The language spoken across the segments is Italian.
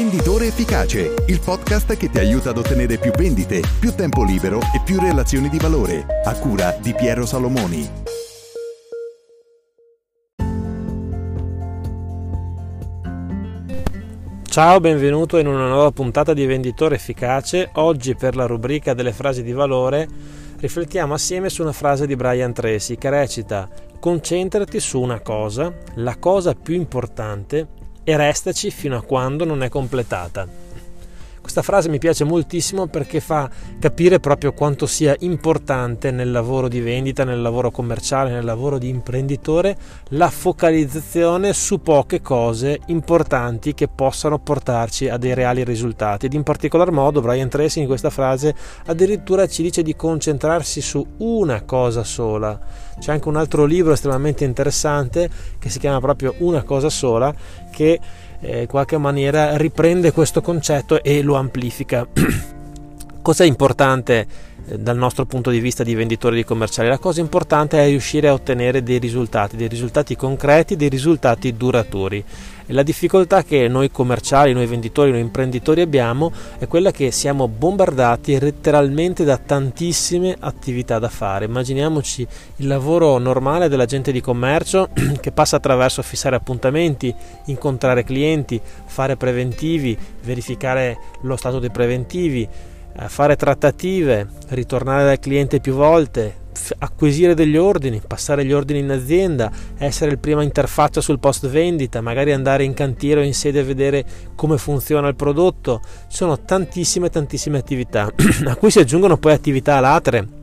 Venditore Efficace, il podcast che ti aiuta ad ottenere più vendite, più tempo libero e più relazioni di valore, a cura di Piero Salomoni. Ciao, benvenuto in una nuova puntata di Venditore Efficace. Oggi per la rubrica delle frasi di valore riflettiamo assieme su una frase di Brian Tracy che recita Concentrati su una cosa, la cosa più importante, e restaci fino a quando non è completata. Questa frase mi piace moltissimo perché fa capire proprio quanto sia importante nel lavoro di vendita, nel lavoro commerciale, nel lavoro di imprenditore, la focalizzazione su poche cose importanti che possano portarci a dei reali risultati. Ed in particolar modo Brian Tracy in questa frase addirittura ci dice di concentrarsi su una cosa sola. C'è anche un altro libro estremamente interessante che si chiama proprio Una cosa sola che in qualche maniera riprende questo concetto e lo amplifica. Cos'è importante eh, dal nostro punto di vista di venditori di commerciali? La cosa importante è riuscire a ottenere dei risultati, dei risultati concreti, dei risultati duraturi. E la difficoltà che noi commerciali, noi venditori, noi imprenditori abbiamo è quella che siamo bombardati letteralmente da tantissime attività da fare. Immaginiamoci il lavoro normale della gente di commercio che passa attraverso fissare appuntamenti, incontrare clienti, fare preventivi, verificare lo stato dei preventivi, eh, fare trattative, ritornare dal cliente più volte, acquisire degli ordini, passare gli ordini in azienda, essere il prima interfaccia sul post vendita, magari andare in cantiere o in sede a vedere come funziona il prodotto. Ci sono tantissime tantissime attività a cui si aggiungono poi attività latere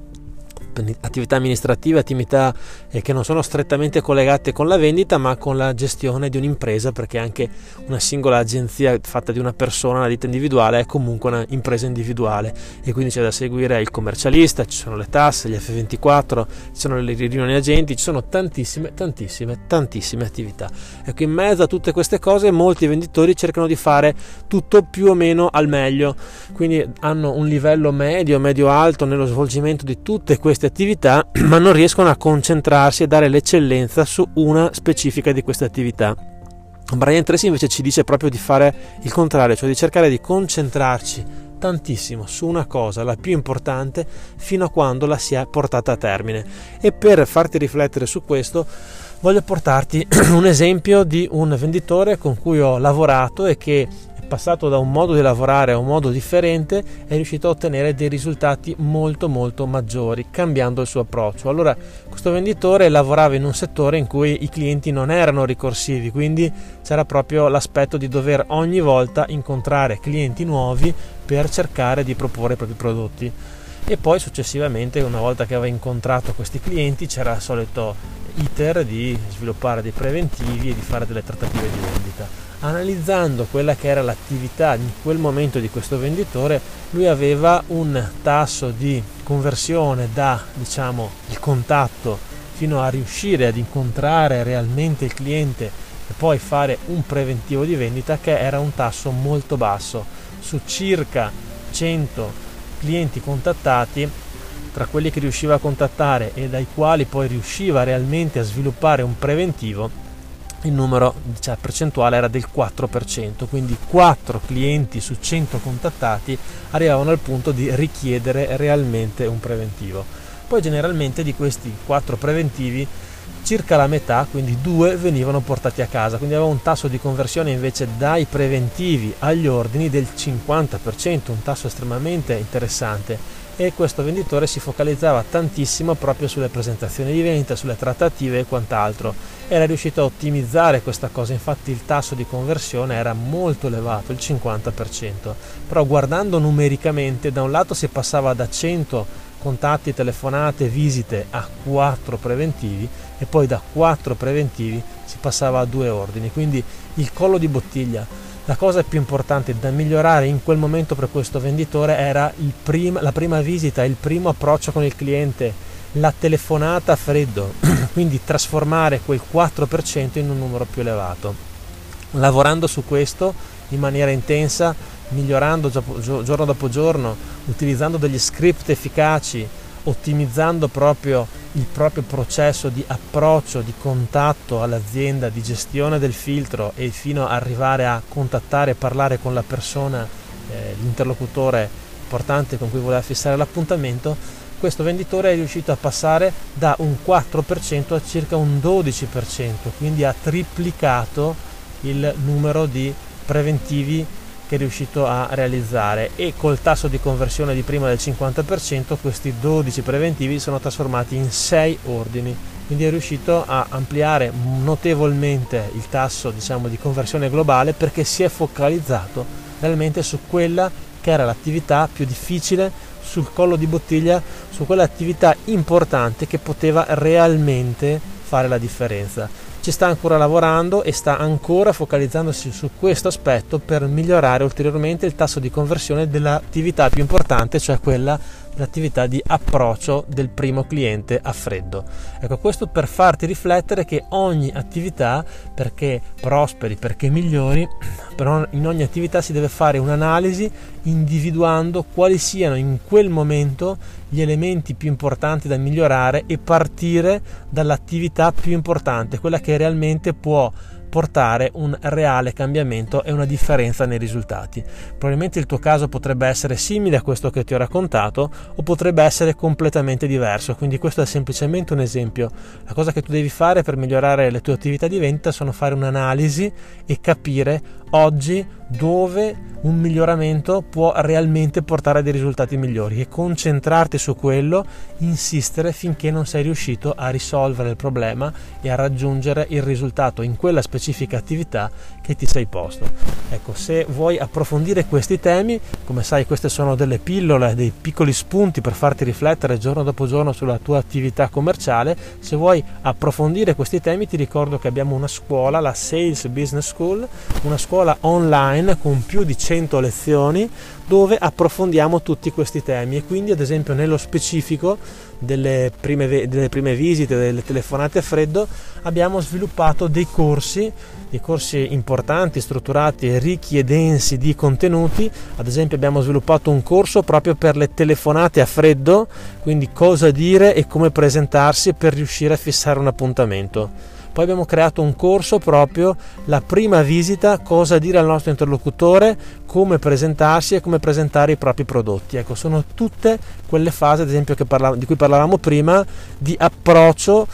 attività amministrative, attività eh, che non sono strettamente collegate con la vendita ma con la gestione di un'impresa perché anche una singola agenzia fatta di una persona, una ditta individuale è comunque un'impresa individuale e quindi c'è da seguire il commercialista, ci sono le tasse, gli F24, ci sono le riunioni agenti, ci sono tantissime, tantissime, tantissime attività. Ecco, in mezzo a tutte queste cose molti venditori cercano di fare tutto più o meno al meglio, quindi hanno un livello medio, medio-alto nello svolgimento di tutte queste attività, ma non riescono a concentrarsi e dare l'eccellenza su una specifica di queste attività. Brian Tracy invece ci dice proprio di fare il contrario, cioè di cercare di concentrarci tantissimo su una cosa, la più importante, fino a quando la si è portata a termine. E per farti riflettere su questo, voglio portarti un esempio di un venditore con cui ho lavorato e che passato da un modo di lavorare a un modo differente, è riuscito a ottenere dei risultati molto molto maggiori, cambiando il suo approccio. Allora, questo venditore lavorava in un settore in cui i clienti non erano ricorsivi, quindi c'era proprio l'aspetto di dover ogni volta incontrare clienti nuovi per cercare di proporre i propri prodotti. E poi successivamente, una volta che aveva incontrato questi clienti, c'era il solito iter di sviluppare dei preventivi e di fare delle trattative di vendita analizzando quella che era l'attività in quel momento di questo venditore, lui aveva un tasso di conversione da diciamo il contatto fino a riuscire ad incontrare realmente il cliente e poi fare un preventivo di vendita che era un tasso molto basso. Su circa 100 clienti contattati tra quelli che riusciva a contattare e dai quali poi riusciva realmente a sviluppare un preventivo il numero cioè, percentuale era del 4%, quindi 4 clienti su 100 contattati arrivavano al punto di richiedere realmente un preventivo. Poi generalmente di questi 4 preventivi circa la metà, quindi 2 venivano portati a casa, quindi aveva un tasso di conversione invece dai preventivi agli ordini del 50%, un tasso estremamente interessante e questo venditore si focalizzava tantissimo proprio sulle presentazioni di vendita, sulle trattative e quant'altro. Era riuscito a ottimizzare questa cosa, infatti il tasso di conversione era molto elevato, il 50%, però guardando numericamente da un lato si passava da 100 contatti, telefonate, visite a 4 preventivi e poi da 4 preventivi si passava a 2 ordini, quindi il collo di bottiglia la cosa più importante da migliorare in quel momento per questo venditore era prim- la prima visita, il primo approccio con il cliente, la telefonata a freddo, quindi trasformare quel 4% in un numero più elevato. Lavorando su questo in maniera intensa, migliorando giorno dopo giorno, utilizzando degli script efficaci, ottimizzando proprio il proprio processo di approccio, di contatto all'azienda, di gestione del filtro e fino ad arrivare a contattare e parlare con la persona, eh, l'interlocutore importante con cui voleva fissare l'appuntamento, questo venditore è riuscito a passare da un 4% a circa un 12%, quindi ha triplicato il numero di preventivi che è riuscito a realizzare. E col tasso di conversione di prima del 50% questi 12 preventivi sono trasformati in 6 ordini. Quindi è riuscito a ampliare notevolmente il tasso diciamo, di conversione globale perché si è focalizzato realmente su quella che era l'attività più difficile sul collo di bottiglia su quell'attività importante che poteva realmente fare la differenza ci sta ancora lavorando e sta ancora focalizzandosi su questo aspetto per migliorare ulteriormente il tasso di conversione dell'attività più importante, cioè quella l'attività di approccio del primo cliente a freddo. Ecco, questo per farti riflettere che ogni attività, perché prosperi, perché migliori, però in ogni attività si deve fare un'analisi individuando quali siano in quel momento gli elementi più importanti da migliorare e partire dall'attività più importante, quella che realmente può portare un reale cambiamento e una differenza nei risultati. Probabilmente il tuo caso potrebbe essere simile a questo che ti ho raccontato o potrebbe essere completamente diverso, quindi questo è semplicemente un esempio. La cosa che tu devi fare per migliorare le tue attività di vendita sono fare un'analisi e capire oggi dove un miglioramento può realmente portare a dei risultati migliori e concentrarti su quello, insistere finché non sei riuscito a risolvere il problema e a raggiungere il risultato in quella specifica attività che ti sei posto. Ecco, se vuoi approfondire questi temi, come sai queste sono delle pillole, dei piccoli spunti per farti riflettere giorno dopo giorno sulla tua attività commerciale, se vuoi approfondire questi temi ti ricordo che abbiamo una scuola, la Sales Business School, una scuola online con più di 100 lezioni dove approfondiamo tutti questi temi. E quindi ad esempio nello specifico delle prime, delle prime visite, delle telefonate a freddo abbiamo sviluppato dei corsi, dei corsi importanti, strutturati, ricchi e densi di contenuti, ad esempio abbiamo sviluppato un corso proprio per le telefonate a freddo, quindi cosa dire e come presentarsi per riuscire a fissare un appuntamento poi abbiamo creato un corso proprio, la prima visita, cosa dire al nostro interlocutore, come presentarsi e come presentare i propri prodotti. Ecco, sono tutte quelle fasi, ad esempio, parla- di cui parlavamo prima, di approccio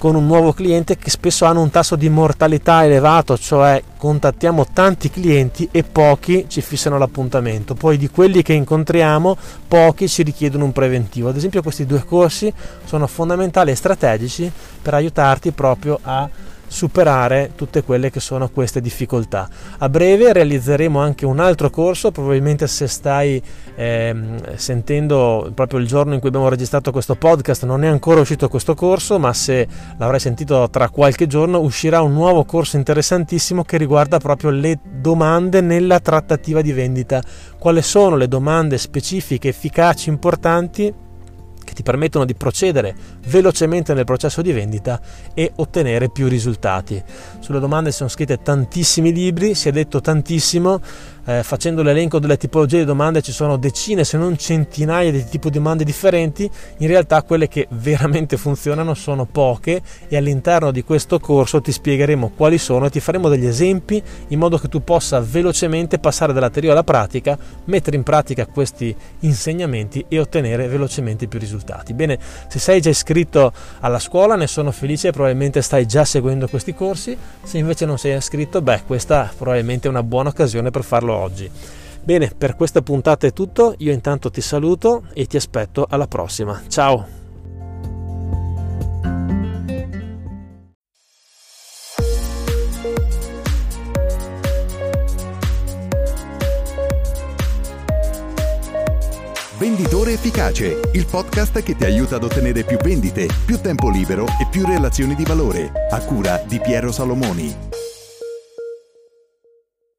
con un nuovo cliente che spesso hanno un tasso di mortalità elevato, cioè contattiamo tanti clienti e pochi ci fissano l'appuntamento. Poi di quelli che incontriamo, pochi ci richiedono un preventivo. Ad esempio questi due corsi sono fondamentali e strategici per aiutarti proprio a superare tutte quelle che sono queste difficoltà. A breve realizzeremo anche un altro corso, probabilmente se stai ehm, sentendo proprio il giorno in cui abbiamo registrato questo podcast non è ancora uscito questo corso, ma se l'avrai sentito tra qualche giorno uscirà un nuovo corso interessantissimo che riguarda proprio le domande nella trattativa di vendita. Quali sono le domande specifiche, efficaci, importanti ti permettono di procedere velocemente nel processo di vendita e ottenere più risultati. Sulle domande sono scritte tantissimi libri, si è detto tantissimo, eh, facendo l'elenco delle tipologie di domande ci sono decine se non centinaia di tipi di domande differenti, in realtà quelle che veramente funzionano sono poche e all'interno di questo corso ti spiegheremo quali sono e ti faremo degli esempi in modo che tu possa velocemente passare dalla teoria alla pratica, mettere in pratica questi insegnamenti e ottenere velocemente più risultati. Bene, se sei già iscritto alla scuola ne sono felice, probabilmente stai già seguendo questi corsi, se invece non sei iscritto, beh, questa probabilmente è una buona occasione per farlo oggi. Bene, per questa puntata è tutto, io intanto ti saluto e ti aspetto alla prossima. Ciao! Venditore Efficace, il podcast che ti aiuta ad ottenere più vendite, più tempo libero e più relazioni di valore, a cura di Piero Salomoni.